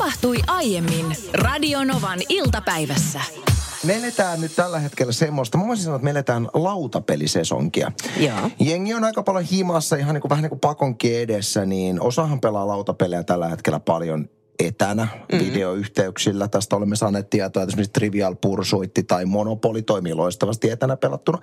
tapahtui aiemmin Radionovan iltapäivässä. Me eletään nyt tällä hetkellä semmoista, mä voisin sanoa, että me eletään lautapelisesonkia. Joo. Jengi on aika paljon himassa, ihan niin kuin, vähän niin kuin pakonkin edessä, niin osahan pelaa lautapelejä tällä hetkellä paljon etänä mm-hmm. videoyhteyksillä. Tästä olemme saaneet tietoa, että esimerkiksi Trivial Pursuitti tai Monopoli toimii loistavasti etänä pelattuna.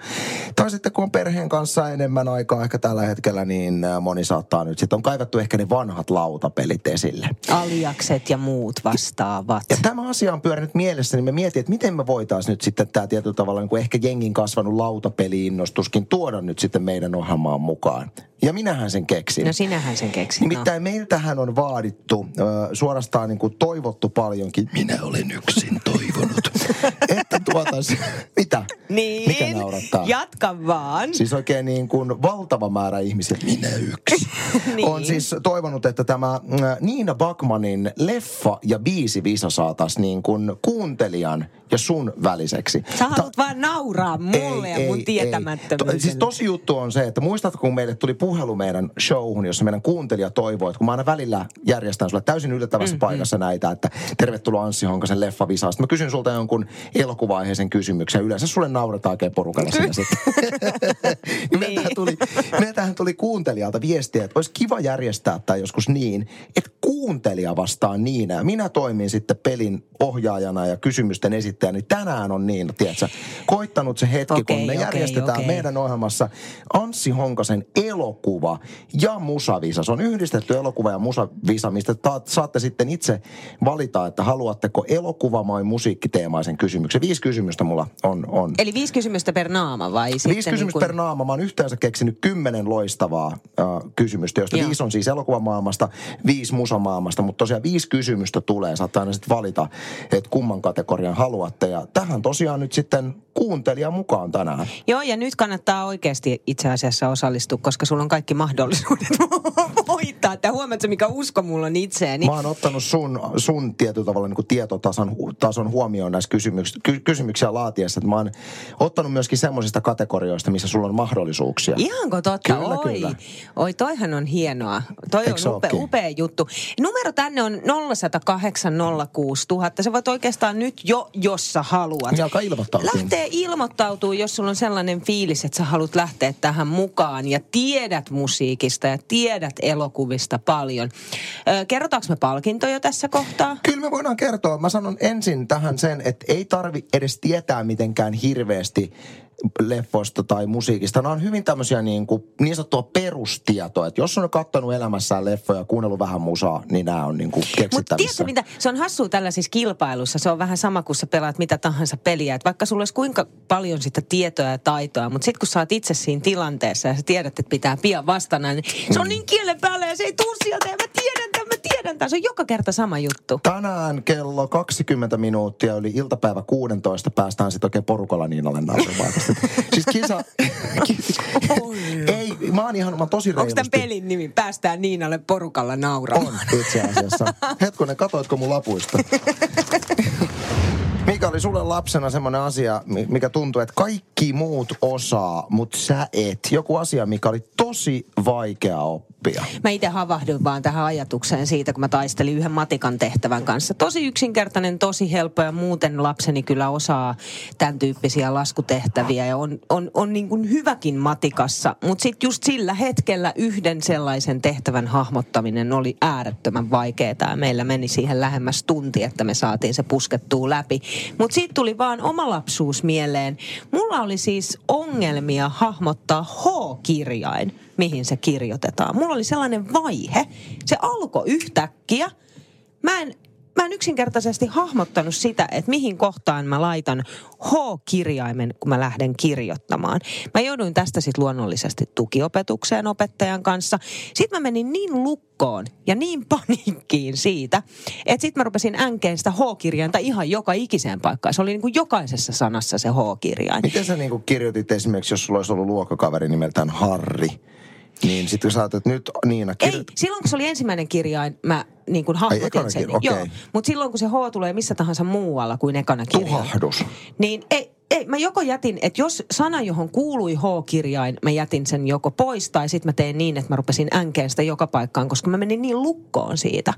Tai sitten kun on perheen kanssa enemmän aikaa ehkä tällä hetkellä, niin moni saattaa nyt sitten on kaivattu ehkä ne vanhat lautapelit esille. Aliakset ja muut vastaavat. Ja tämä asia on pyörinyt mielessä, niin me mietin, että miten me voitaisiin nyt sitten tämä tietyllä tavalla niin kuin ehkä jengin kasvanut lautapeli-innostuskin tuoda nyt sitten meidän ohjelmaan mukaan. Ja minähän sen keksin. No sinähän sen keksit. Nimittäin no. meiltähän on vaadittu, äh, suorastaan niin kuin toivottu paljonkin. Minä olen yksin toivonut. että tuotais, mitä? Niin. Mikä naurattaa? Jatka vaan. Siis oikein niin kuin valtava määrä ihmisiä, minä yksi, Niin. on siis toivonut, että tämä äh, Niina Bakmanin leffa ja biisi visa saataisiin niin kuin kuuntelijan ja sun väliseksi. Sä haluat vaan nauraa mulle ja mun To, tietämättömyydelle. siis tosi juttu on se, että muistatko, kun meille tuli puhelu meidän showhun, jossa meidän kuuntelija toivoi, että kun mä aina välillä järjestän sulle täysin yllättävässä mm-hmm. paikassa näitä, että tervetuloa Anssi Honkasen leffa visaa. Sitten mä kysyn sulta jonkun elokuvaiheisen kysymyksen. Yleensä sulle nauretaan oikein porukalla siinä sitten. niin meiltähän, tuli, meiltähän tuli kuuntelijalta viestiä, että olisi kiva järjestää tämä joskus niin, että kuuntelija vastaa Niina. Ja minä toimin sitten pelin ohjaajana ja kysymysten esittäjänä. Niin tänään on niin, tiedätkö, koittanut se hetki, Okei, kun me okei, järjestetään okei. meidän ohjelmassa Anssi Honkasen elokuva ja musavisa. Se on yhdistetty elokuva ja musavisa, mistä ta- saatte sitten itse valita, että haluatteko elokuva vai musiikkiteemaisen kysymyksen. Viisi kysymystä mulla on. on. Eli viisi kysymystä per naama vai sitten Viisi kysymystä niin kuin... per naama. Mä oon yhteensä keksinyt kymmenen loistavaa äh, kysymystä, joista Joo. viisi on siis elokuvamaailmasta, viisi musamaailmasta, mutta tosiaan viisi kysymystä tulee. Saatte aina sitten valita, että kumman kategorian haluatte. Ja tähän tosiaan nyt sitten kuuntelija mukaan tänään. Joo, ja nyt kannattaa oikeasti itse asiassa osallistua, koska sulla on kaikki mahdollisuudet voittaa. Että huomaatko, mikä usko mulla on itseeni? Mä oon ottanut sun, sun tietyllä tavalla niin kuin tietotason tason huomioon näissä kysymyks, ky, kysymyksiä laatiessa. Että mä oon ottanut myöskin semmoisista kategorioista, missä sulla on mahdollisuuksia. Ihanko totta? Kyllä, Oi. kyllä. Oi, toihan on hienoa. Toi Eikö se on upea, ookin? upea juttu. Numero tänne on 0108 060 000. Sä voit oikeastaan nyt jo, jos sä haluat. Niin alkaa ilmoittautua. Lähtee ilmoittautuu, jos sulla on sellainen fiilis, että sä haluat lähteä tähän mukaan ja tiedät musiikista ja tiedät elokuvista paljon. Kerrotaanko me palkintoja tässä kohtaa? Kyllä me voidaan kertoa. Mä sanon ensin tähän sen, että ei tarvi edes tietää mitenkään hirveästi leffoista tai musiikista. Nämä on hyvin tämmöisiä niin, kuin, niin sanottua perustietoa. Että jos on katsonut elämässään leffoja ja kuunnellut vähän musaa, niin nämä on niin kuin Mutta tiedätkö mitä? Se on hassua tällaisissa kilpailuissa. Se on vähän sama kuin sä pelaat mitä tahansa peliä. Et vaikka sulla olisi kuinka paljon sitä tietoa ja taitoa, mutta sitten kun sä oot itse siinä tilanteessa ja sä tiedät, että pitää pian vastana, niin se on niin kielen päällä ja se ei tuu sieltä ja mä tiedän tiedän. Se on joka kerta sama juttu. Tänään kello 20 minuuttia yli iltapäivä 16 päästään sitten oikein porukalla Niinalle nauruvaakasta. siis kisa... ei, mä oon ihan, mä oon tosi Onko reilusti. tämän pelin nimi? Päästään Niinalle porukalla nauramaan. On itse asiassa. Hetkonen, katoitko mun lapuista? Mikä oli sulle lapsena semmoinen asia, mi- mikä tuntui, että kaikki muut osaa, mutta sä et. Joku asia, mikä oli tosi vaikea oppia. Mä itse havahduin vaan tähän ajatukseen siitä, kun mä taistelin yhden matikan tehtävän kanssa. Tosi yksinkertainen, tosi helppo ja muuten lapseni kyllä osaa tämän tyyppisiä laskutehtäviä ja on, on, on niin kuin hyväkin matikassa. Mutta sitten just sillä hetkellä yhden sellaisen tehtävän hahmottaminen oli äärettömän vaikeaa ja meillä meni siihen lähemmäs tunti, että me saatiin se puskettua läpi. Mutta siitä tuli vaan oma lapsuus mieleen. Mulla oli siis ongelmia hahmottaa H-kirjain mihin se kirjoitetaan. Mulla oli sellainen vaihe, se alkoi yhtäkkiä. Mä en, mä en yksinkertaisesti hahmottanut sitä, että mihin kohtaan mä laitan H-kirjaimen, kun mä lähden kirjoittamaan. Mä jouduin tästä sitten luonnollisesti tukiopetukseen opettajan kanssa. Sitten mä menin niin lukkoon ja niin paniikkiin siitä, että sitten mä rupesin änkeen sitä H-kirjainta ihan joka ikiseen paikkaan. Se oli niin kuin jokaisessa sanassa se H-kirjain. Miten sä niinku kirjoitit esimerkiksi, jos sulla olisi ollut luokkakaveri nimeltään Harri, niin sitten sä ajattelet, että nyt Niina Ei, kirjoit... silloin kun se oli ensimmäinen kirjain, mä niin kuin hahmotin sen. kirja, okei. Joo, mutta silloin kun se H tulee missä tahansa muualla kuin ekana kirjain. Tuhahdus. Niin ei, ei, mä joko jätin, että jos sana, johon kuului H-kirjain, mä jätin sen joko pois, tai sitten mä tein niin, että mä rupesin änkeen sitä joka paikkaan, koska mä menin niin lukkoon siitä,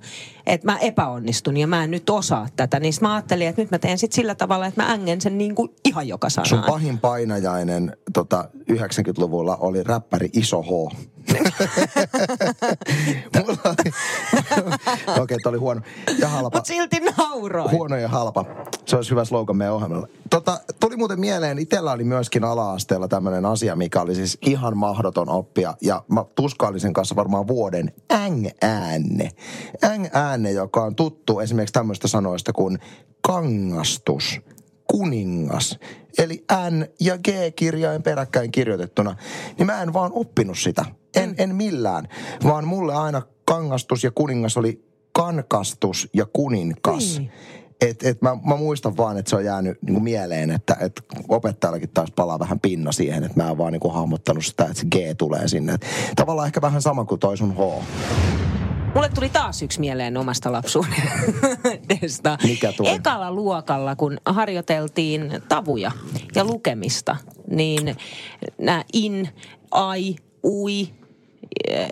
että mä epäonnistun ja mä en nyt osaa tätä. Niin mä ajattelin, että nyt mä teen sitten sillä tavalla, että mä ängen sen niin kuin ihan joka sanaan. Sun pahin painajainen tota, 90-luvulla oli räppäri Iso H. Okei, okay, oli huono. Ja halpa. Mut silti nauroin. Huono ja halpa. Se olisi hyvä slogan meidän ohjelmalla. Tota, tuli muuten mieleen, itsellä oli myöskin ala-asteella tämmöinen asia, mikä oli siis ihan mahdoton oppia. Ja mä tuskailin sen kanssa varmaan vuoden äng-äänne. Äng-äänne, joka on tuttu esimerkiksi tämmöistä sanoista kuin kangastus, kuningas, eli N ja G-kirjain peräkkäin kirjoitettuna, niin mä en vaan oppinut sitä. En, en millään, vaan mulle aina kangastus ja kuningas oli kankastus ja kuninkas. Niin. Et, et mä, mä, muistan vaan, että se on jäänyt niin mieleen, että et opettajallakin taas palaa vähän pinna siihen, että mä en vaan niin hahmottanut sitä, että se G tulee sinne. Et tavallaan ehkä vähän sama kuin toi sun H. Mulle tuli taas yksi mieleen omasta lapsuudesta. Mikä tuli? Ekalla luokalla, kun harjoiteltiin tavuja ja lukemista, niin nämä in, ai, ui,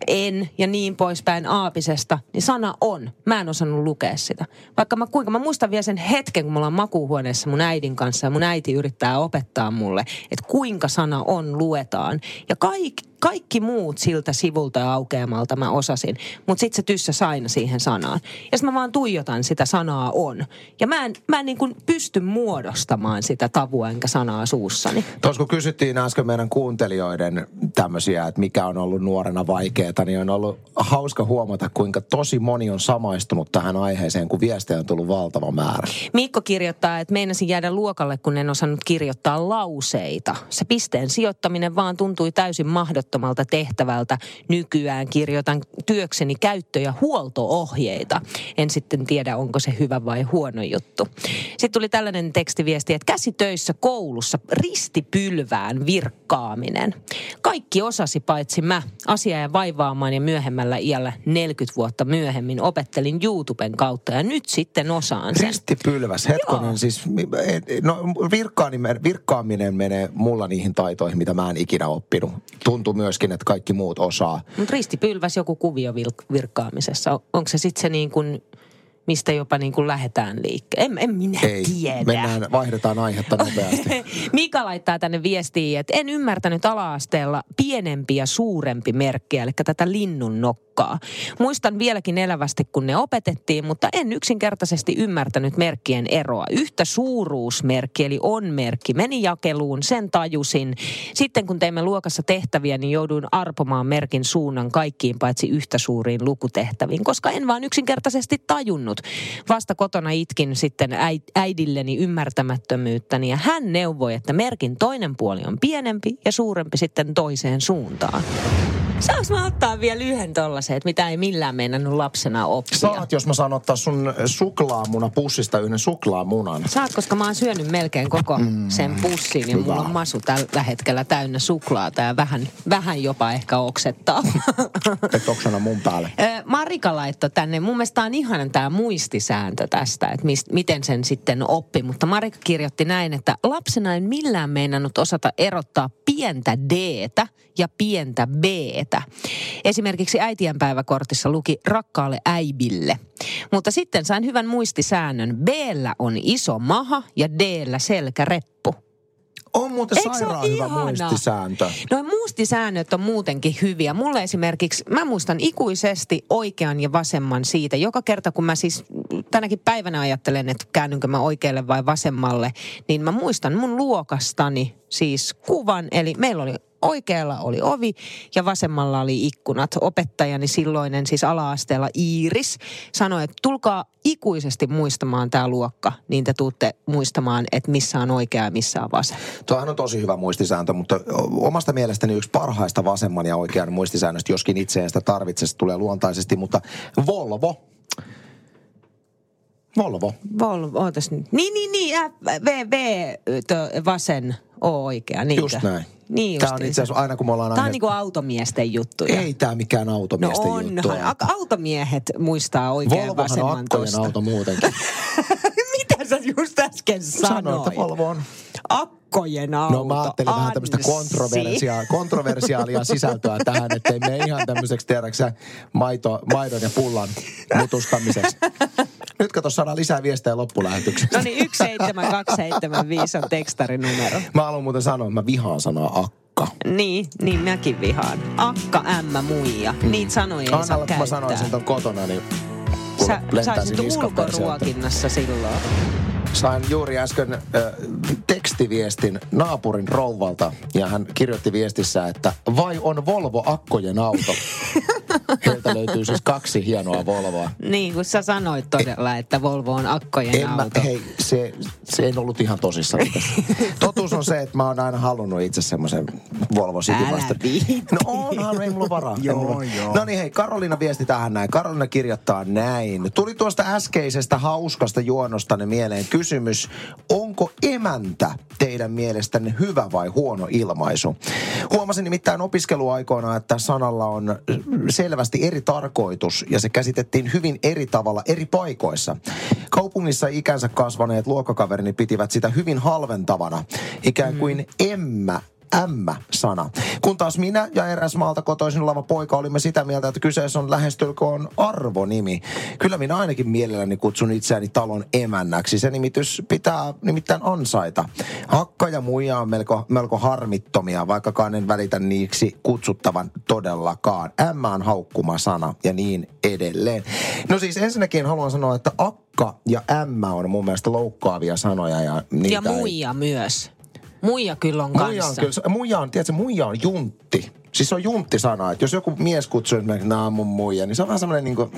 en ja niin poispäin aapisesta, niin sana on. Mä en osannut lukea sitä. Vaikka mä kuinka, mä muistan vielä sen hetken, kun me ollaan makuuhuoneessa mun äidin kanssa ja mun äiti yrittää opettaa mulle, että kuinka sana on luetaan. Ja kaikki, kaikki muut siltä sivulta ja aukeamalta mä osasin, mutta sitten se tyssä aina siihen sanaan. Ja sitten mä vaan tuijotan sitä sanaa on. Ja mä en, mä en niin kuin pysty muodostamaan sitä tavua enkä sanaa suussani. Tuossa kun kysyttiin äsken meidän kuuntelijoiden tämmöisiä, että mikä on ollut nuorena vaikeaa, niin on ollut hauska huomata, kuinka tosi moni on samaistunut tähän aiheeseen, kun viestejä on tullut valtava määrä. Mikko kirjoittaa, että meinasin jäädä luokalle, kun en osannut kirjoittaa lauseita. Se pisteen sijoittaminen vaan tuntui täysin mahdottomalta tehtävältä. Nykyään kirjoitan työkseni käyttö- ja huoltoohjeita. En sitten tiedä, onko se hyvä vai huono juttu. Sitten tuli tällainen tekstiviesti, että käsitöissä koulussa ristipylvään virkkaaminen. Kaikki osasi paitsi mä. Asiaa ja vaivaamaan ja myöhemmällä iällä 40 vuotta myöhemmin opettelin YouTuben kautta ja nyt sitten osaan sen. Ristipylväs, hetkonen, Joo. siis no, virkkaaminen, virkkaaminen menee mulla niihin taitoihin, mitä mä en ikinä oppinut. Tuntuu myöskin, että kaikki muut osaa. Mutta ristipylväs joku kuvio virkkaamisessa. On- Onko se sitten se niin kuin, mistä jopa niin kuin lähdetään liikkeelle? En, en minä Ei, tiedä. mennään, vaihdetaan aihetta nopeasti. Mika laittaa tänne viestiä, että en ymmärtänyt ala-asteella pienempi ja suurempi merkkiä, eli tätä linnun nokkaa. Muistan vieläkin elävästi, kun ne opetettiin, mutta en yksinkertaisesti ymmärtänyt merkkien eroa. Yhtä suuruusmerkki, eli on-merkki, meni jakeluun, sen tajusin. Sitten kun teimme luokassa tehtäviä, niin jouduin arpomaan merkin suunnan kaikkiin paitsi yhtä suuriin lukutehtäviin, koska en vaan yksinkertaisesti tajunnut. Vasta kotona itkin sitten äi- äidilleni ymmärtämättömyyttäni ja hän neuvoi, että merkin toinen puoli on pienempi ja suurempi sitten toiseen suuntaan. Saanko mä ottaa vielä yhden tollasen, että mitä ei millään meinannut lapsena oppia? Saat, jos mä saan ottaa sun suklaamuna pussista yhden suklaamunan. Saat, koska mä oon syönyt melkein koko mm, sen pussin ja hyvä. mulla on masu tällä hetkellä täynnä suklaata ja vähän, vähän jopa ehkä oksettaa. Et oksana mun päälle. Marika laittoi tänne, mun mielestä on ihanan tämä muistisääntö tästä, että mist, miten sen sitten oppi. Mutta Marika kirjoitti näin, että lapsena en millään meinannut osata erottaa pientä d ja pientä b Esimerkiksi äitienpäiväkortissa luki rakkaalle äibille. Mutta sitten sain hyvän muistisäännön. b on iso maha ja d selkäreppu. On muuten Eikö sairaan hyvä ihana? muistisääntö. No muistisäännöt on muutenkin hyviä. Mulle esimerkiksi, mä muistan ikuisesti oikean ja vasemman siitä. Joka kerta kun mä siis tänäkin päivänä ajattelen, että käännynkö mä oikealle vai vasemmalle, niin mä muistan mun luokastani siis kuvan. Eli meillä oli oikealla oli ovi ja vasemmalla oli ikkunat. Opettajani silloinen, siis ala-asteella Iiris, sanoi, että tulkaa ikuisesti muistamaan tämä luokka, niin te tuutte muistamaan, että missä on oikea ja missä on vasen. Tuohan on tosi hyvä muistisääntö, mutta omasta mielestäni yksi parhaista vasemman ja oikean muistisäännöstä, joskin itse en sitä tarvitse, se tulee luontaisesti, mutta Volvo. Volvo. Volvo, ootas nyt. Niin, niin, niin, F, V, V, tö, vasen, O oikea, niitä. Just näin. Niin Tämä on itse asiassa aina kun me ollaan Tämä on aina... niinku automiesten juttuja. Ei tämä mikään no automiesten onhan, juttu. A- automiehet muistaa oikein Volvohan on vasemman akkojen auto muutenkin. Mitä sä just äsken sanoit? Sanoin, että Volvo on. Akku akkojen auto. No mä ajattelin vähän tämmöistä Anssi. kontroversia, kontroversiaalia sisältöä tähän, ettei mene ihan tämmöiseksi, tiedäksä, maito, maidon ja pullan mutustamiseksi. Nyt kato, saadaan lisää viestejä loppulähetyksessä. No niin, 17275 on tekstarinumero. Mä haluan muuten sanoa, että mä vihaan sanaa akka. Niin, niin mäkin vihaan. Akka, ämmä, muija. Niitä sanoja ei saa kun käyttää. mä sanoisin ton kotona, niin Sä, sieltä. ulkoruokinnassa silloin. Sain juuri äsken äh, tekstiviestin naapurin rouvalta ja hän kirjoitti viestissä, että vai on Volvo akkojen auto? Heiltä löytyy siis kaksi hienoa Volvoa. Niin, kun sä sanoit todella, että Volvo on akkojen En mä, auto. hei, se, se ei ollut ihan tosissaan. Totuus on se, että mä oon aina halunnut itse semmoisen Volvo City Älä Master. viitti. No onhan, ei mulla varaa. Ei mulla varaa. No niin, hei, Karolina viesti tähän näin. Karolina kirjoittaa näin. Tuli tuosta äskeisestä hauskasta juonostanne mieleen kysymys, onko emäntä teidän mielestänne hyvä vai huono ilmaisu? Huomasin nimittäin opiskeluaikoina, että sanalla on selvästi eri tarkoitus ja se käsitettiin hyvin eri tavalla eri paikoissa. Kaupungissa ikänsä kasvaneet luokkakaverini pitivät sitä hyvin halventavana, ikään kuin emmä M-sana. Kun taas minä ja eräs maalta kotoisin oleva poika olimme sitä mieltä, että kyseessä on lähestulkoon arvonimi. Kyllä minä ainakin mielelläni kutsun itseäni talon emännäksi. Se nimitys pitää nimittäin ansaita. Hakka ja muija on melko, melko harmittomia, vaikkakaan en välitä niiksi kutsuttavan todellakaan. M on haukkuma sana ja niin edelleen. No siis ensinnäkin haluan sanoa, että akka ja M on mun mielestä loukkaavia sanoja. Ja, niitä Ja ei- muija myös. Muija kyllä on Muija on kanssa. kyllä, muija on, tiedätkö, muija on juntti. Siis se on juntti-sana, että jos joku mies kutsuu esimerkiksi nää on mun muija, niin se on vähän semmoinen niinku,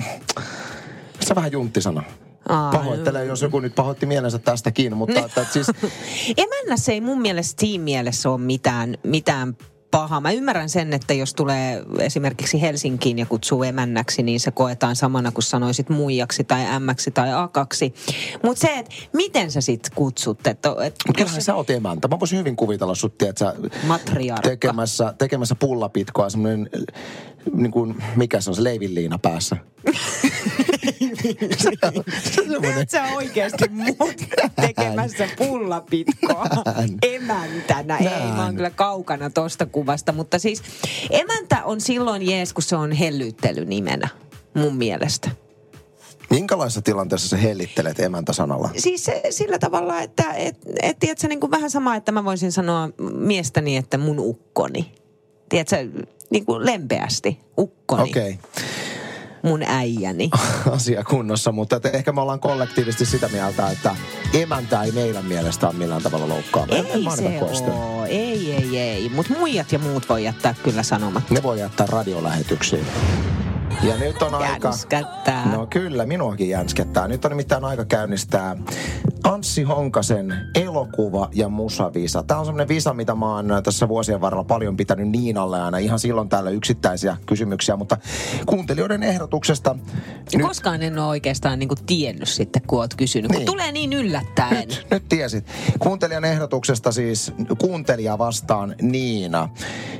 se on vähän junttisana. Aa, Pahoittelen, jos joku nyt pahoitti mielensä tästäkin, mutta että, että siis, Emännässä ei mun mielestä siinä mielessä ole mitään, mitään paha. Mä ymmärrän sen, että jos tulee esimerkiksi Helsinkiin ja kutsuu emännäksi, niin se koetaan samana kuin sanoisit muijaksi tai ämmäksi tai akaksi. Mutta se, että miten sä sit kutsut, et, mutta kyllähän sä oot emäntä. Mä voisin hyvin kuvitella sut, tiedätkö, tekemässä, tekemässä pullapitkoa, semmoinen, niin kuin, mikä se on se leivinliina päässä. se on semmoinen- Näet sä oikeasti mut tekemässä pullapitkoa emäntänä? Ei, mä oon kyllä kaukana tosta kuvasta. Mutta siis emäntä on silloin jees, kun se on hellyttelynimenä, mun mielestä. Minkälaisessa tilanteessa sä hellittelet emäntä-sanalla? Siis se, sillä tavalla, että et, et, tiedätkö, niin kuin vähän sama, että mä voisin sanoa miestäni, että mun ukkoni. Tiedätkö, niin kuin lempeästi, ukkoni, Okei. Okay. Mun äijäni. asia kunnossa, mutta että ehkä me ollaan kollektiivisesti sitä mieltä, että emäntä ei meidän mielestä ole millään tavalla loukkaava. En- en Ei ainakaan se oo, ei, ei, ei. Mutta muijat ja muut voi jättää kyllä sanomatta. Ne voi jättää radiolähetyksiin. Ja nyt on aika... Jänskättää. No kyllä, minuakin jänskettää. Nyt on nimittäin aika käynnistää Anssi Honkasen elokuva- ja musavisa. Tämä on semmoinen visa, mitä mä oon tässä vuosien varrella paljon pitänyt Niinalle aina ihan silloin täällä yksittäisiä kysymyksiä, mutta kuuntelijoiden ehdotuksesta nyt, Koskaan en ole oikeastaan niinku tiennyt sitten, kun oot kysynyt. Kun Niin. tulee niin yllättäen. nyt, nyt tiesit. Kuuntelijan ehdotuksesta siis kuuntelija vastaan Niina.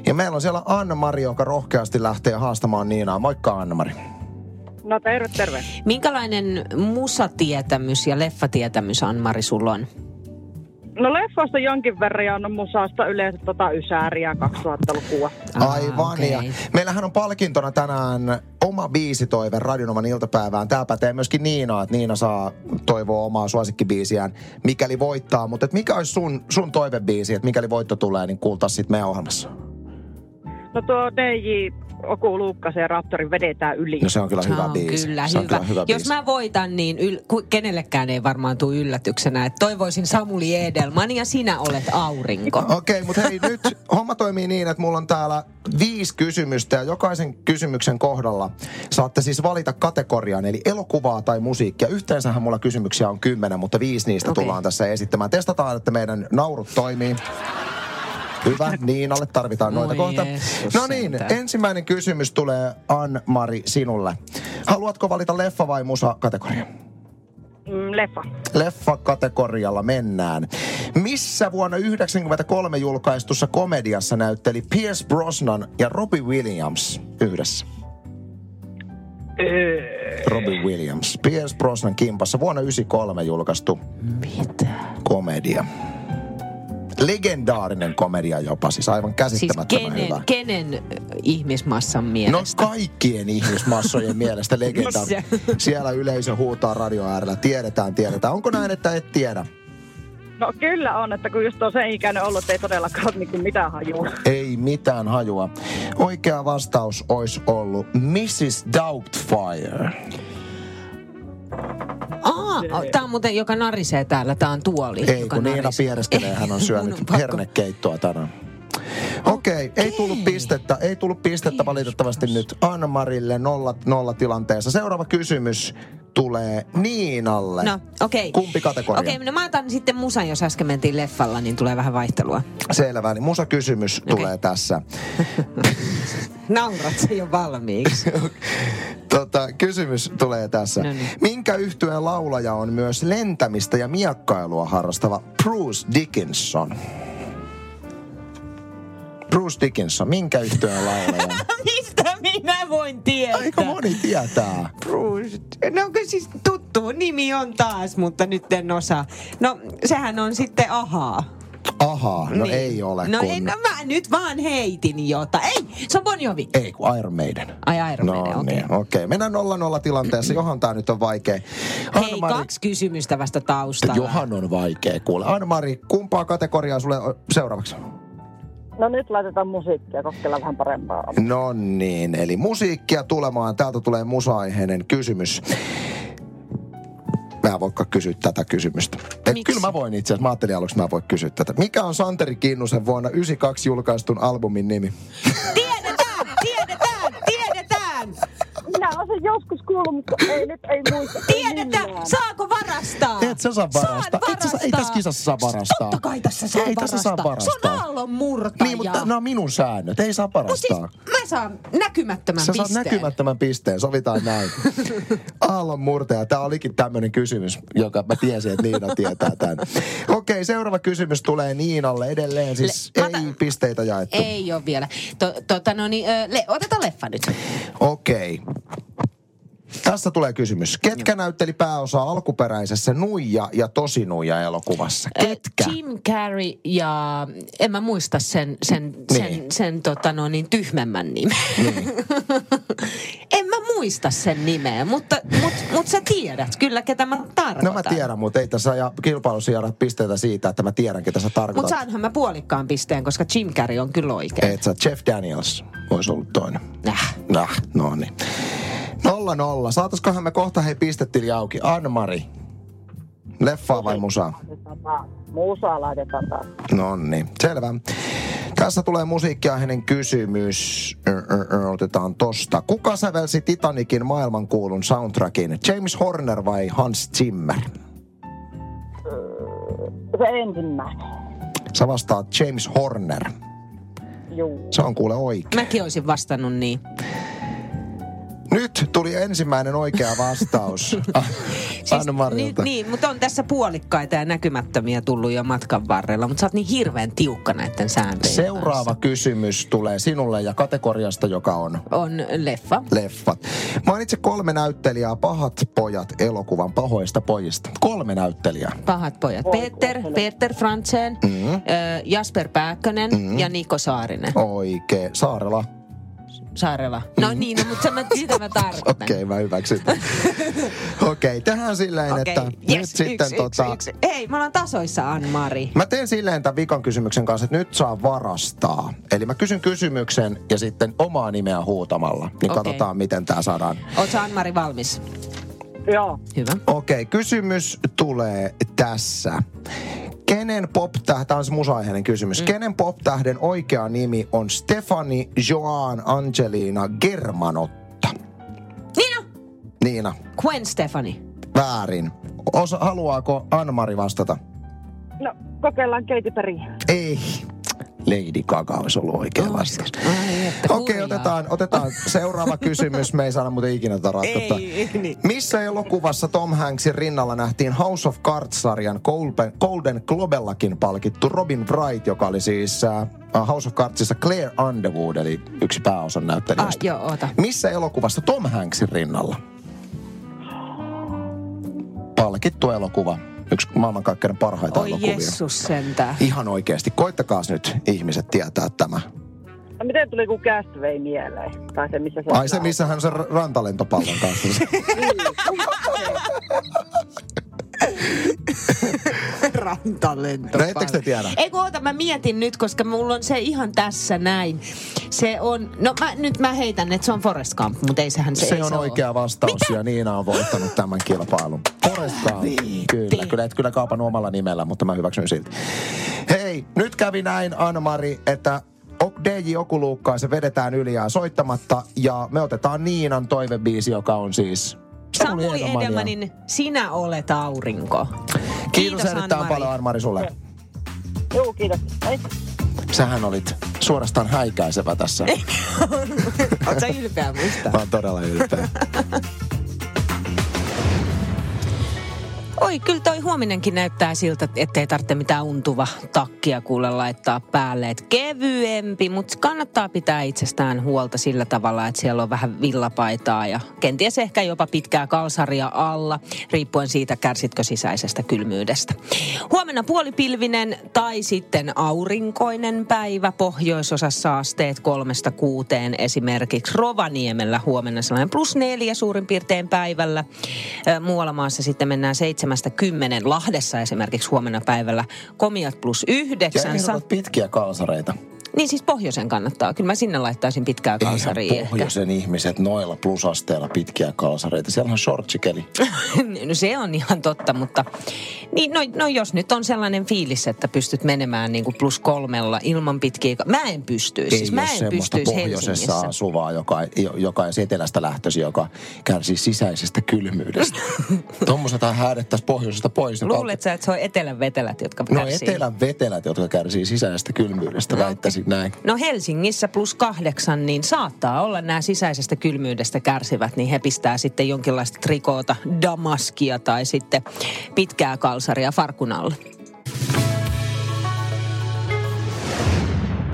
Ja meillä on siellä Anna-Mari, joka rohkeasti lähtee haastamaan Niinaa. Moikka Anna-Mari. No terve, terve. Minkälainen musatietämys ja leffatietämys, Anmari, sulla on? No leffoista jonkin verran ja on musasta yleensä tota Ysääriä 2000-lukua. Aivan. okei. Ja meillähän on palkintona tänään oma biisitoive Radionovan iltapäivään. Tämä pätee myöskin Niina, että Niina saa toivoa omaa suosikkibiisiään, mikäli voittaa. Mutta et mikä olisi sun, sun toivebiisi, että mikäli voitto tulee, niin kuultaisiin sitten meidän ohjelmassa? No tuo DJ Oku Luukkasen ja Raptorin vedetään yli. No se on kyllä Se hyvä on biisi. Kyllä, se on hyvä. kyllä hyvä Jos biisi. mä voitan, niin yl- kenellekään ei varmaan tule yllätyksenä. Että toivoisin Samuli Edelman ja sinä olet aurinko. Okei, okay, mutta hei nyt homma toimii niin, että mulla on täällä viisi kysymystä ja jokaisen kysymyksen kohdalla saatte siis valita kategorian, eli elokuvaa tai musiikkia. Yhteensähän mulla kysymyksiä on kymmenen, mutta viisi niistä Okei. tullaan tässä esittämään. Testataan, että meidän naurut toimii. Hyvä, Niinalle tarvitaan noita Voi kohta. Jeesus No niin, sentään. ensimmäinen kysymys tulee Ann-Mari sinulle. Haluatko valita leffa vai musa kategoria? Mm, leffa. Leffa-kategorialla mennään. Missä vuonna 1993 julkaistussa komediassa näytteli Pierce Brosnan ja Robbie Williams yhdessä? Robbie Williams. Pierce Brosnan kimpassa vuonna 1993 julkaistu Mitä? komedia. Legendaarinen komedia jopa, siis aivan Siis käsittämättömän kenen, hyvä. kenen ihmismassan No mielestä? kaikkien ihmismassojen mielestä legenda. No Siellä yleisö huutaa radio äärellä. Tiedetään, tiedetään. Onko näin, että et tiedä? No kyllä on, että kun just on sen ikäinen ollut, ei todellakaan ole niin mitään hajua. Ei mitään hajua. Oikea vastaus olisi ollut Mrs. Doubtfire. Aa, tää on muuten, joka narisee täällä, tää on tuoli. Ei, joka kun Niina narisee. piereskelee, hän on syönyt hernekeittoa tänään. Okei, ei tullut pistettä, ei tullut pistettä valitettavasti nyt Anmarille nolla, nolla tilanteessa. Seuraava kysymys tulee Niinalle. No, okei. Kumpi kategoria? Okei, no mä otan sitten musan, jos äsken mentiin leffalla, niin tulee vähän vaihtelua. Selvä, niin musa kysymys Okei. tulee tässä. Naurat se jo valmiiksi. Tota, kysymys tulee tässä. No niin. Minkä yhtyeen laulaja on myös lentämistä ja miakkailua harrastava Bruce Dickinson? Bruce Dickinson, minkä yhtyeen laulaja? Mistä minä voin tietää? Aika moni tietää. Bruce. No siis tuttu nimi on taas, mutta nyt en osaa. No sehän on sitten ahaa. Ahaa, no Niin. ei ole No, kun... ei, no mä nyt vaan heitin jota. Ei, se on Bon Jovi. Ei, kun Iron Maiden. Ai Iron no Maiden, okei. niin, okei. Mennään 0-0 tilanteessa. Johan tää nyt on vaikea. Hei, Anna-Mari- kaksi kysymystä vasta taustalla. Johan on vaikea kuule. Anna-Mari, kumpaa kategoriaa sulle seuraavaksi? No nyt laitetaan musiikkia, kokeillaan vähän parempaa. No niin, eli musiikkia tulemaan. Täältä tulee musa-aiheinen kysymys. Mä en voikaan kysyä tätä kysymystä. Et Miksi? kyllä mä voin itse asiassa. Mä ajattelin aluksi, mä voin kysyä tätä. Mikä on Santeri Kinnusen vuonna 92 julkaistun albumin nimi? Tiedetään, tiedetään, tiedetään! Minä olen joskus kuullut, mutta ei nyt ei muista. ei Tiedetään, saako varastaa? Et sä saa varastaa. Saat saa- ei tässä kisassa saa varastaa. Totta kai tässä saa Ei tässä saa varastaa. Se varastaa. on aallon murtaja. Niin, mutta nämä on minun säännöt. Ei saa Mut siis varastaa. mä saan näkymättömän Sä saat pisteen. näkymättömän pisteen, sovitaan näin. Aallon murtaja, tämä olikin tämmöinen kysymys, joka mä tiesin, että Niina tietää tämän. Okei, seuraava kysymys tulee Niinalle edelleen, siis Le- ei otan- pisteitä jaettu. Ei ole vielä. To, tota, no niin, ö, le, otetaan leffa nyt. Okei. Tässä tulee kysymys. Ketkä näytteli pääosaa alkuperäisessä Nuija ja Tosi Nuija elokuvassa? Ketkä? Jim Carrey ja en mä muista sen, sen, sen, Niin. sen, sen tota no niin, tyhmemmän nimen. en mä muista sen nimeä, mutta mut, mut sä tiedät kyllä, ketä mä tarkoitan. No mä tiedän, mutta ei tässä ja kilpailussa pisteitä siitä, että mä tiedän, ketä sä Mutta tarkoitat. saanhan mä puolikkaan pisteen, koska Jim Carrey on kyllä oikein. Et sä Jeff Daniels olisi ollut toinen. Äh. Nah, no niin. Nolla nolla. Saataisikohan me kohta hei pistetili auki. Anmari. Leffaa vai musaa? Musaa laitetaan taas. No niin, selvä. Tässä tulee musiikkiaiheinen kysymys. Otetaan tosta. Kuka sävelsi Titanicin maailmankuulun soundtrackin? James Horner vai Hans Zimmer? Se ensimmäinen. Sä vastaat James Horner. Juu. Se on kuule oikein. Mäkin olisin vastannut niin. Nyt tuli ensimmäinen oikea vastaus. Siis, niin, niin, mutta on tässä puolikkaita ja näkymättömiä tullut jo matkan varrella, mutta sä oot niin hirveän tiukka näiden sääntöjen Seuraava kanssa. kysymys tulee sinulle ja kategoriasta, joka on On leffa. leffat. Mainitse kolme näyttelijää Pahat pojat elokuvan pahoista pojista. Kolme näyttelijää. Pahat pojat. Peter, Peter Frantzen, mm-hmm. Jasper Pääkkönen mm-hmm. ja Niko Saarinen. Oikein. Saarela. Saarela. No niin, no, mutta mä, sitä mä tarkoitan. Okei, okay, mä hyväksyn. Okei, okay, tehdään silleen, Okei, että yes, nyt yksi, sitten yksi, tota... yksi. Hei, me ollaan tasoissa, Ann-Mari. Mä teen silleen tämän vikan kysymyksen kanssa, että nyt saa varastaa. Eli mä kysyn kysymyksen ja sitten omaa nimeä huutamalla. Niin Okei. katsotaan, miten tämä saadaan. Oot sä Ann-Mari valmis? Joo. Hyvä. Okei, kysymys tulee tässä. Kenen pop-tähden, tämä on se musa kysymys, mm. kenen pop-tähden oikea nimi on Stefani Joan Angelina Germanotta? Niina! Niina, Gwen Stefani. väärin. Osa, haluaako Anmari vastata? No, kokeillaan Katy Perry. Ei. Lady Gaga olisi ollut oikea vastaus. Okei, hurjaa. otetaan, otetaan seuraava kysymys. Me ei saada muuten ikinä tätä ratkaista. Ei, niin. Missä elokuvassa Tom Hanksin rinnalla nähtiin House of Cards-sarjan Golden, Golden Globellakin palkittu Robin Wright, joka oli siis äh, House of Cardsissa Claire Underwood, eli yksi pääosan Ah, näyttelijöistä. joo, oota. Missä elokuvassa Tom Hanksin rinnalla? Palkittu elokuva. Yksi maailmankaikkeuden parhaita Oi elokuvia. Jessus sentään. Ihan oikeasti. Koittakaas nyt ihmiset tietää tämä. No miten tuli kun Castaway mieleen? Tai se, missä se Ai se, missä hän on sen rantalentopallon kanssa. Rantalento. No ettekö te tiedä? Ei kun oota, mä mietin nyt, koska mulla on se ihan tässä näin. Se on, no mä, nyt mä heitän, että se on Forest Gump, mutta ei sehän se Se ei on se oikea vastaus ja Niina on voittanut tämän kilpailun. Forrest Gump. Kyllä, kyllä et kyllä kaupannut omalla nimellä, mutta mä hyväksyn silti. Hei, nyt kävi näin, Anna-Mari, että DJ Okuluukkaa se vedetään yliään soittamatta ja me otetaan Niinan toivebiisi, joka on siis Samui Edelmania. Edelmanin Sinä olet aurinko. Kiitos, erittäin Anne-Mari. paljon Anmari sulle. Joo, kiitos. Hei. Sähän olit suorastaan häikäisevä tässä. Oletko sä ylpeä musta? Mä oon todella ylpeä. Oi, kyllä toi huominenkin näyttää siltä, ettei tarvitse mitään untuva takkia kuule laittaa päälle. Et kevyempi, mutta kannattaa pitää itsestään huolta sillä tavalla, että siellä on vähän villapaitaa ja kenties ehkä jopa pitkää kalsaria alla, riippuen siitä, kärsitkö sisäisestä kylmyydestä. Huomenna puolipilvinen tai sitten aurinkoinen päivä. Pohjoisosassa asteet kolmesta kuuteen esimerkiksi Rovaniemellä huomenna sellainen plus neljä suurin piirtein päivällä. Muualla maassa sitten mennään seitsemästä kymmenen. Lahdessa esimerkiksi huomenna päivällä komiat plus Ja yhdeksän. Ehdot pitkiä kalsareita. Niin siis pohjoisen kannattaa. Kyllä mä sinne laittaisin pitkää kalsaria Eihän ehkä. pohjoisen ihmiset noilla plusasteilla pitkiä kalsareita. Siellä on shortsikeli. No se on ihan totta, mutta niin, no, no jos nyt on sellainen fiilis, että pystyt menemään niin kuin plus kolmella ilman pitkiä... Mä en pystyisi. Siis Ei mä en pystyisi pohjoisessa asuvaa, joka, joka olisi etelästä lähtöisin, joka kärsii sisäisestä kylmyydestä. Tuommoiset häädettäisiin pohjoisesta pois. joka- Luulet sä, että se on etelän vetelät, jotka No kärsii? etelän vetelät, jotka kärsii sisäisestä kylmyydestä, No, väittäisin näin. No Helsingissä plus kahdeksan, niin saattaa olla nämä sisäisestä kylmyydestä kärsivät, niin he pistää sitten jonkinlaista trikoota, damaskia tai sitten pitkää kalsaria farkun alle.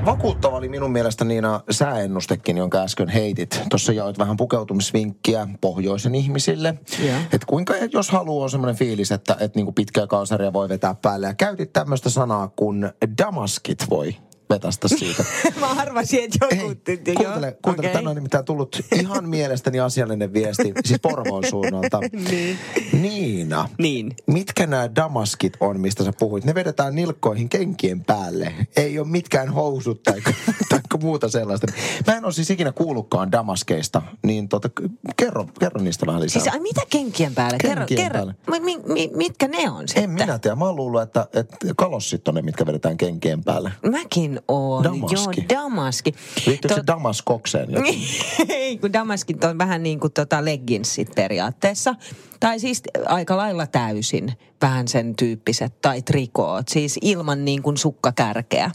Vakuuttava oli minun mielestä Niina sääennustekin, jonka äsken heitit. Tuossa jaoit vähän pukeutumisvinkkiä pohjoisen ihmisille. Joo. Et kuinka, jos haluaa, on semmoinen fiilis, että et niinku pitkää kalsaria voi vetää päälle. Ja käytit tämmöistä sanaa kuin damaskit voi vetästä siitä. Mä arvasin, että Hei, kuuntele, kuuntele. Tänään on nimittäin tullut ihan mielestäni asiallinen viesti, siis Porvoon suunnalta. Niin. Niina, Niin. mitkä nämä damaskit on, mistä sä puhuit? Ne vedetään nilkkoihin kenkien päälle. Ei ole mitkään housut tai, tai muuta sellaista. Mä en ole siis ikinä kuullutkaan damaskeista, niin tota, kerro, kerro niistä vähän lisää. Siis ai mitä kenkien päälle? Kerro, Kenkien kerro. päälle. Mi, mi, mi, mitkä ne on sitten? en minä tiedä. Mä oon luullut, että, että kalossit on ne, mitkä vedetään kenkien päälle. Mäkin oon. Damaski. Joo, damaski. Liittyykö se Tot- damaskokseen? Ei, kun damaskit on vähän niin kuin tota legginsit periaatteessa. Tai siis aika lailla täysin vähän sen tyyppiset, tai trikoot, siis ilman niin kuin sukkakärkeä,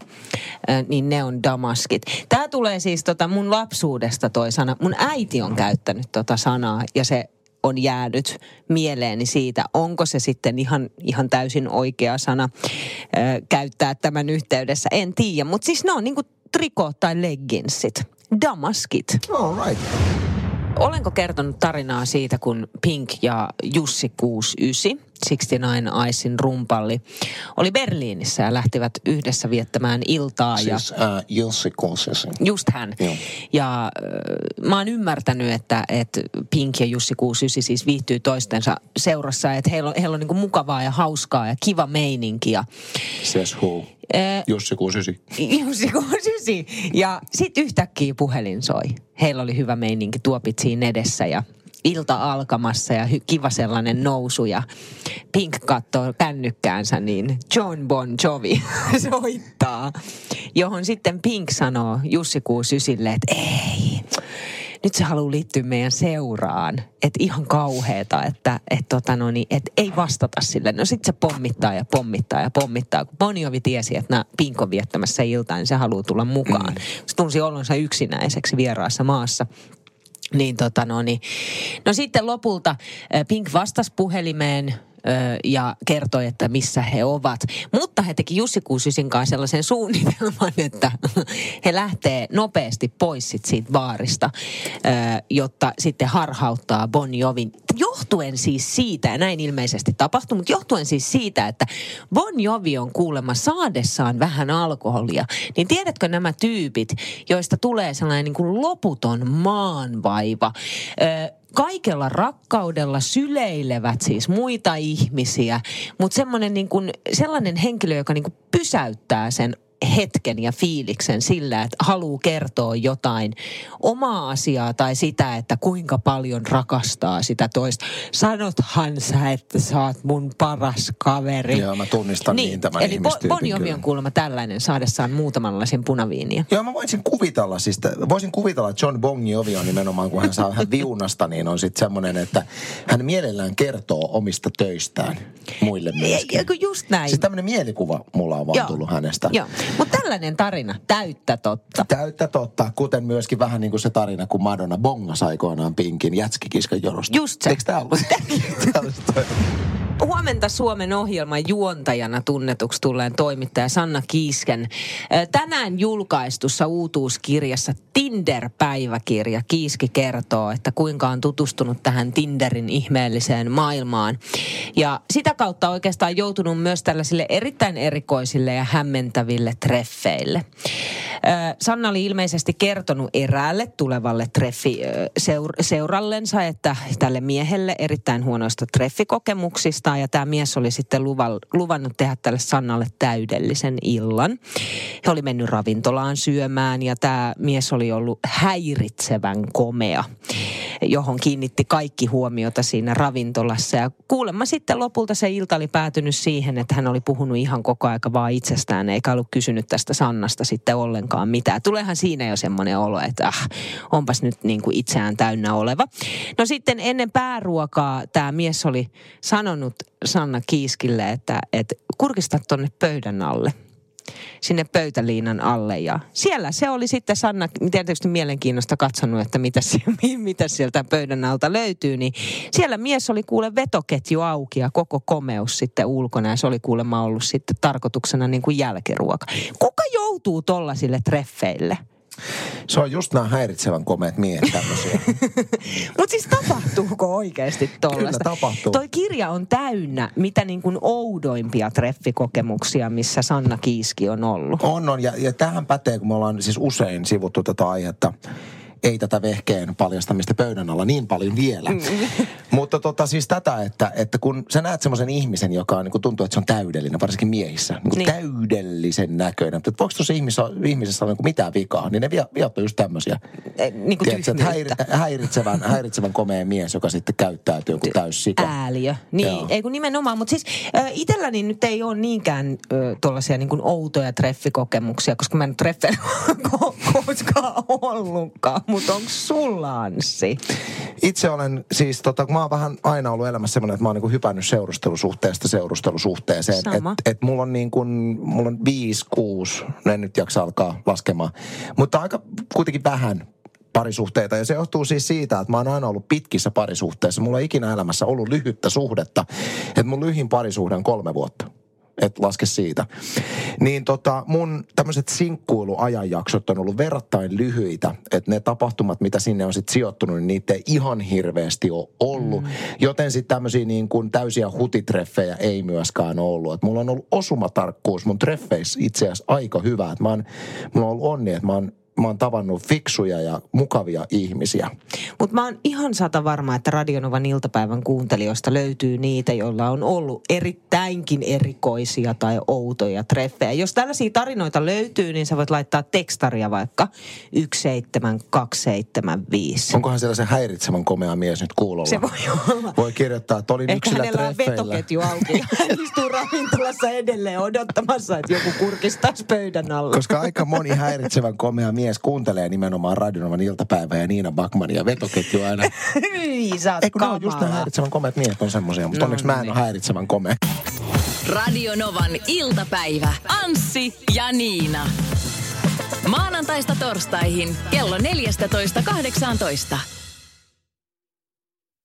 niin ne on damaskit. Tämä tulee siis tota mun lapsuudesta toi sana. Mun äiti on käyttänyt tota sanaa ja se on jäänyt mieleeni siitä, onko se sitten ihan, ihan täysin oikea sana ö, käyttää tämän yhteydessä. En tiedä, mutta siis ne on niin kuin trikoot tai legginsit. Damaskit. All right. Olenko kertonut tarinaa siitä, kun Pink ja Jussi 69, 69 Icein rumpalli, oli Berliinissä ja lähtivät yhdessä viettämään iltaa. ja Siis äh, Jussi Kuusesi. Just hän. Joo. Ja äh, mä oon ymmärtänyt, että, että Pink ja Jussi 69 siis viihtyy toistensa seurassa, että heillä on, heillä on niin mukavaa ja hauskaa ja kiva meininki. Ja, Says who? äh, Jussi Kuusesi. Jussi 69. Ja sitten yhtäkkiä puhelin soi. Heillä oli hyvä meininki, tuopit siinä edessä ja ilta alkamassa ja kiva sellainen nousu ja Pink katsoo kännykkäänsä, niin John Bon Jovi soittaa, johon sitten Pink sanoo Jussi 69, että ei, nyt se haluaa liittyä meidän seuraan. Että ihan kauheeta, että et, tota no niin, et ei vastata sille. No sit se pommittaa ja pommittaa ja pommittaa. Kun Bon Jovi tiesi, että nämä Pink on viettämässä iltaa, niin se haluaa tulla mukaan. Se tunsi olonsa yksinäiseksi vieraassa maassa. Niin tota no niin. No sitten lopulta äh, Pink vastasi puhelimeen ja kertoi, että missä he ovat. Mutta he teki Jussi Kuusisin kanssa sellaisen suunnitelman, että he lähtee nopeasti pois sit siitä baarista, jotta sitten harhauttaa Bon Jovin. Johtuen siis siitä, ja näin ilmeisesti tapahtui, mutta johtuen siis siitä, että Bon Jovi on kuulemma saadessaan vähän alkoholia, niin tiedätkö nämä tyypit, joista tulee sellainen niin kuin loputon maanvaiva, kaikella rakkaudella syleilevät siis muita ihmisiä, mutta semmoinen niin kuin, sellainen henkilö, joka niin kuin pysäyttää sen hetken ja fiiliksen sillä, että haluaa kertoa jotain omaa asiaa tai sitä, että kuinka paljon rakastaa sitä toista. Sanothan sä, että sä oot mun paras kaveri. Joo, mä tunnistan niin, niin tämän Eli Bon Jovi on kuulemma tällainen saadessaan muutamanlaisen punaviiniä. Joo, mä voisin kuvitella, siis voisin kuvitella, että John Bon Jovi on nimenomaan, kun hän saa vähän viunasta, niin on sitten semmoinen, että hän mielellään kertoo omista töistään muille myöskin. Ja, just näin. Siis tämmöinen mielikuva mulla on vaan Joo. tullut hänestä. Joo. Mutta tällainen tarina, täyttä totta. Täyttä totta, kuten myöskin vähän niin kuin se tarina, kun Madonna bongas aikoinaan pinkin jätskikiskan jonosta. Just se. Eikö tämä ollut? Huomenta Suomen ohjelman juontajana tunnetuksi tulleen toimittaja Sanna Kiisken. Tänään julkaistussa uutuuskirjassa Tinder-päiväkirja Kiiski kertoo, että kuinka on tutustunut tähän Tinderin ihmeelliseen maailmaan. Ja sitä kautta oikeastaan joutunut myös tällaisille erittäin erikoisille ja hämmentäville treffeille. Sanna oli ilmeisesti kertonut eräälle tulevalle treffi seurallensa, että tälle miehelle erittäin huonoista treffikokemuksista ja tämä mies oli sitten luvannut tehdä tälle Sannalle täydellisen illan. He oli mennyt ravintolaan syömään ja tämä mies oli ollut häiritsevän komea, johon kiinnitti kaikki huomiota siinä ravintolassa. Ja kuulemma sitten lopulta se ilta oli päätynyt siihen, että hän oli puhunut ihan koko aika vaan itsestään, eikä ollut kysynyt tästä Sannasta sitten ollenkaan mitään. Tuleehan siinä jo semmoinen olo, että ah, onpas nyt niin kuin itseään täynnä oleva. No sitten ennen pääruokaa tämä mies oli sanonut Sanna Kiiskille, että, että kurkista tuonne pöydän alle sinne pöytäliinan alle. Ja siellä se oli sitten Sanna tietysti mielenkiinnosta katsonut, että mitä, mitä sieltä pöydän alta löytyy. Niin siellä mies oli kuule vetoketju auki ja koko komeus sitten ulkona. Ja se oli kuulemma ollut sitten tarkoituksena niin kuin jälkiruoka. Kuka joutuu tollasille treffeille? Se on just nämä häiritsevän komeet miehet tämmöisiä. Mutta siis tapahtuuko oikeasti tollaista? Kyllä tapahtuu. Toi kirja on täynnä mitä niin kuin oudoimpia treffikokemuksia, missä Sanna Kiiski on ollut. On, on. Ja, ja tähän pätee, kun me ollaan siis usein sivuttu tätä aihetta ei tätä vehkeen paljastamista pöydän alla niin paljon vielä. Mm. Mutta tota, siis tätä, että, että kun sä näet semmoisen ihmisen, joka on, niin kuin tuntuu, että se on täydellinen, varsinkin miehissä, niin kuin niin. täydellisen näköinen. Että voiko tuossa ihmisessä, ihmisessä olla niin mitään vikaa, niin ne viat on just tämmöisiä. Niin kuin Tiedätkö, häir, häiritsevän, häiritsevän komea mies, joka sitten käyttäytyy joku täys sika. Ääliö. Niin, Joo. ei kun nimenomaan. Mutta siis äh, itselläni nyt ei ole niinkään äh, tuollaisia niin kuin outoja treffikokemuksia, koska mä en treffe koskaan ollutkaan mutta onko sulla Anssi? Itse olen siis, tota, mä oon vähän aina ollut elämässä semmoinen, että mä oon niin hypännyt seurustelusuhteesta seurustelusuhteeseen. Että et mulla on niin kuin, mulla on viisi, kuusi, en nyt jaksa alkaa laskemaan. Mutta aika kuitenkin vähän parisuhteita. Ja se johtuu siis siitä, että mä oon aina ollut pitkissä parisuhteissa. Mulla ei ikinä elämässä ollut lyhyttä suhdetta. Että mun lyhin parisuhde on kolme vuotta et laske siitä. Niin tota, mun tämmöiset sinkkuiluajanjaksot on ollut verrattain lyhyitä, että ne tapahtumat, mitä sinne on sitten sijoittunut, niin niitä ei ihan hirveästi ole ollut. Mm. Joten sitten tämmöisiä niin kuin täysiä hutitreffejä ei myöskään ollut. Et mulla on ollut osumatarkkuus mun treffeissä itse asiassa aika hyvä. Et mä oon, mulla on ollut onni, että mä oon mä oon tavannut fiksuja ja mukavia ihmisiä. Mutta mä oon ihan sata varma, että Radionovan iltapäivän kuuntelijoista löytyy niitä, joilla on ollut erittäinkin erikoisia tai outoja treffejä. Jos tällaisia tarinoita löytyy, niin sä voit laittaa tekstaria vaikka 17275. Onkohan siellä se häiritsevän komea mies nyt kuulolla? Se voi olla. Voi kirjoittaa, että olin Ehkä hänellä on vetoketju auki. Hän istuu ravintolassa edelleen odottamassa, että joku kurkistaisi pöydän alla. Koska aika moni häiritsevän komea mies kuuntelee nimenomaan Radionovan iltapäivää ja Niina Bakmanin ja vetoketju aina. Hyi, sä Eikö ne on just ne häiritsevän komeat miehet on semmosia, mutta no, onneksi mä en niin. ole häiritsevän komea. Radionovan iltapäivä. Anssi ja Niina. Maanantaista torstaihin kello 14.18.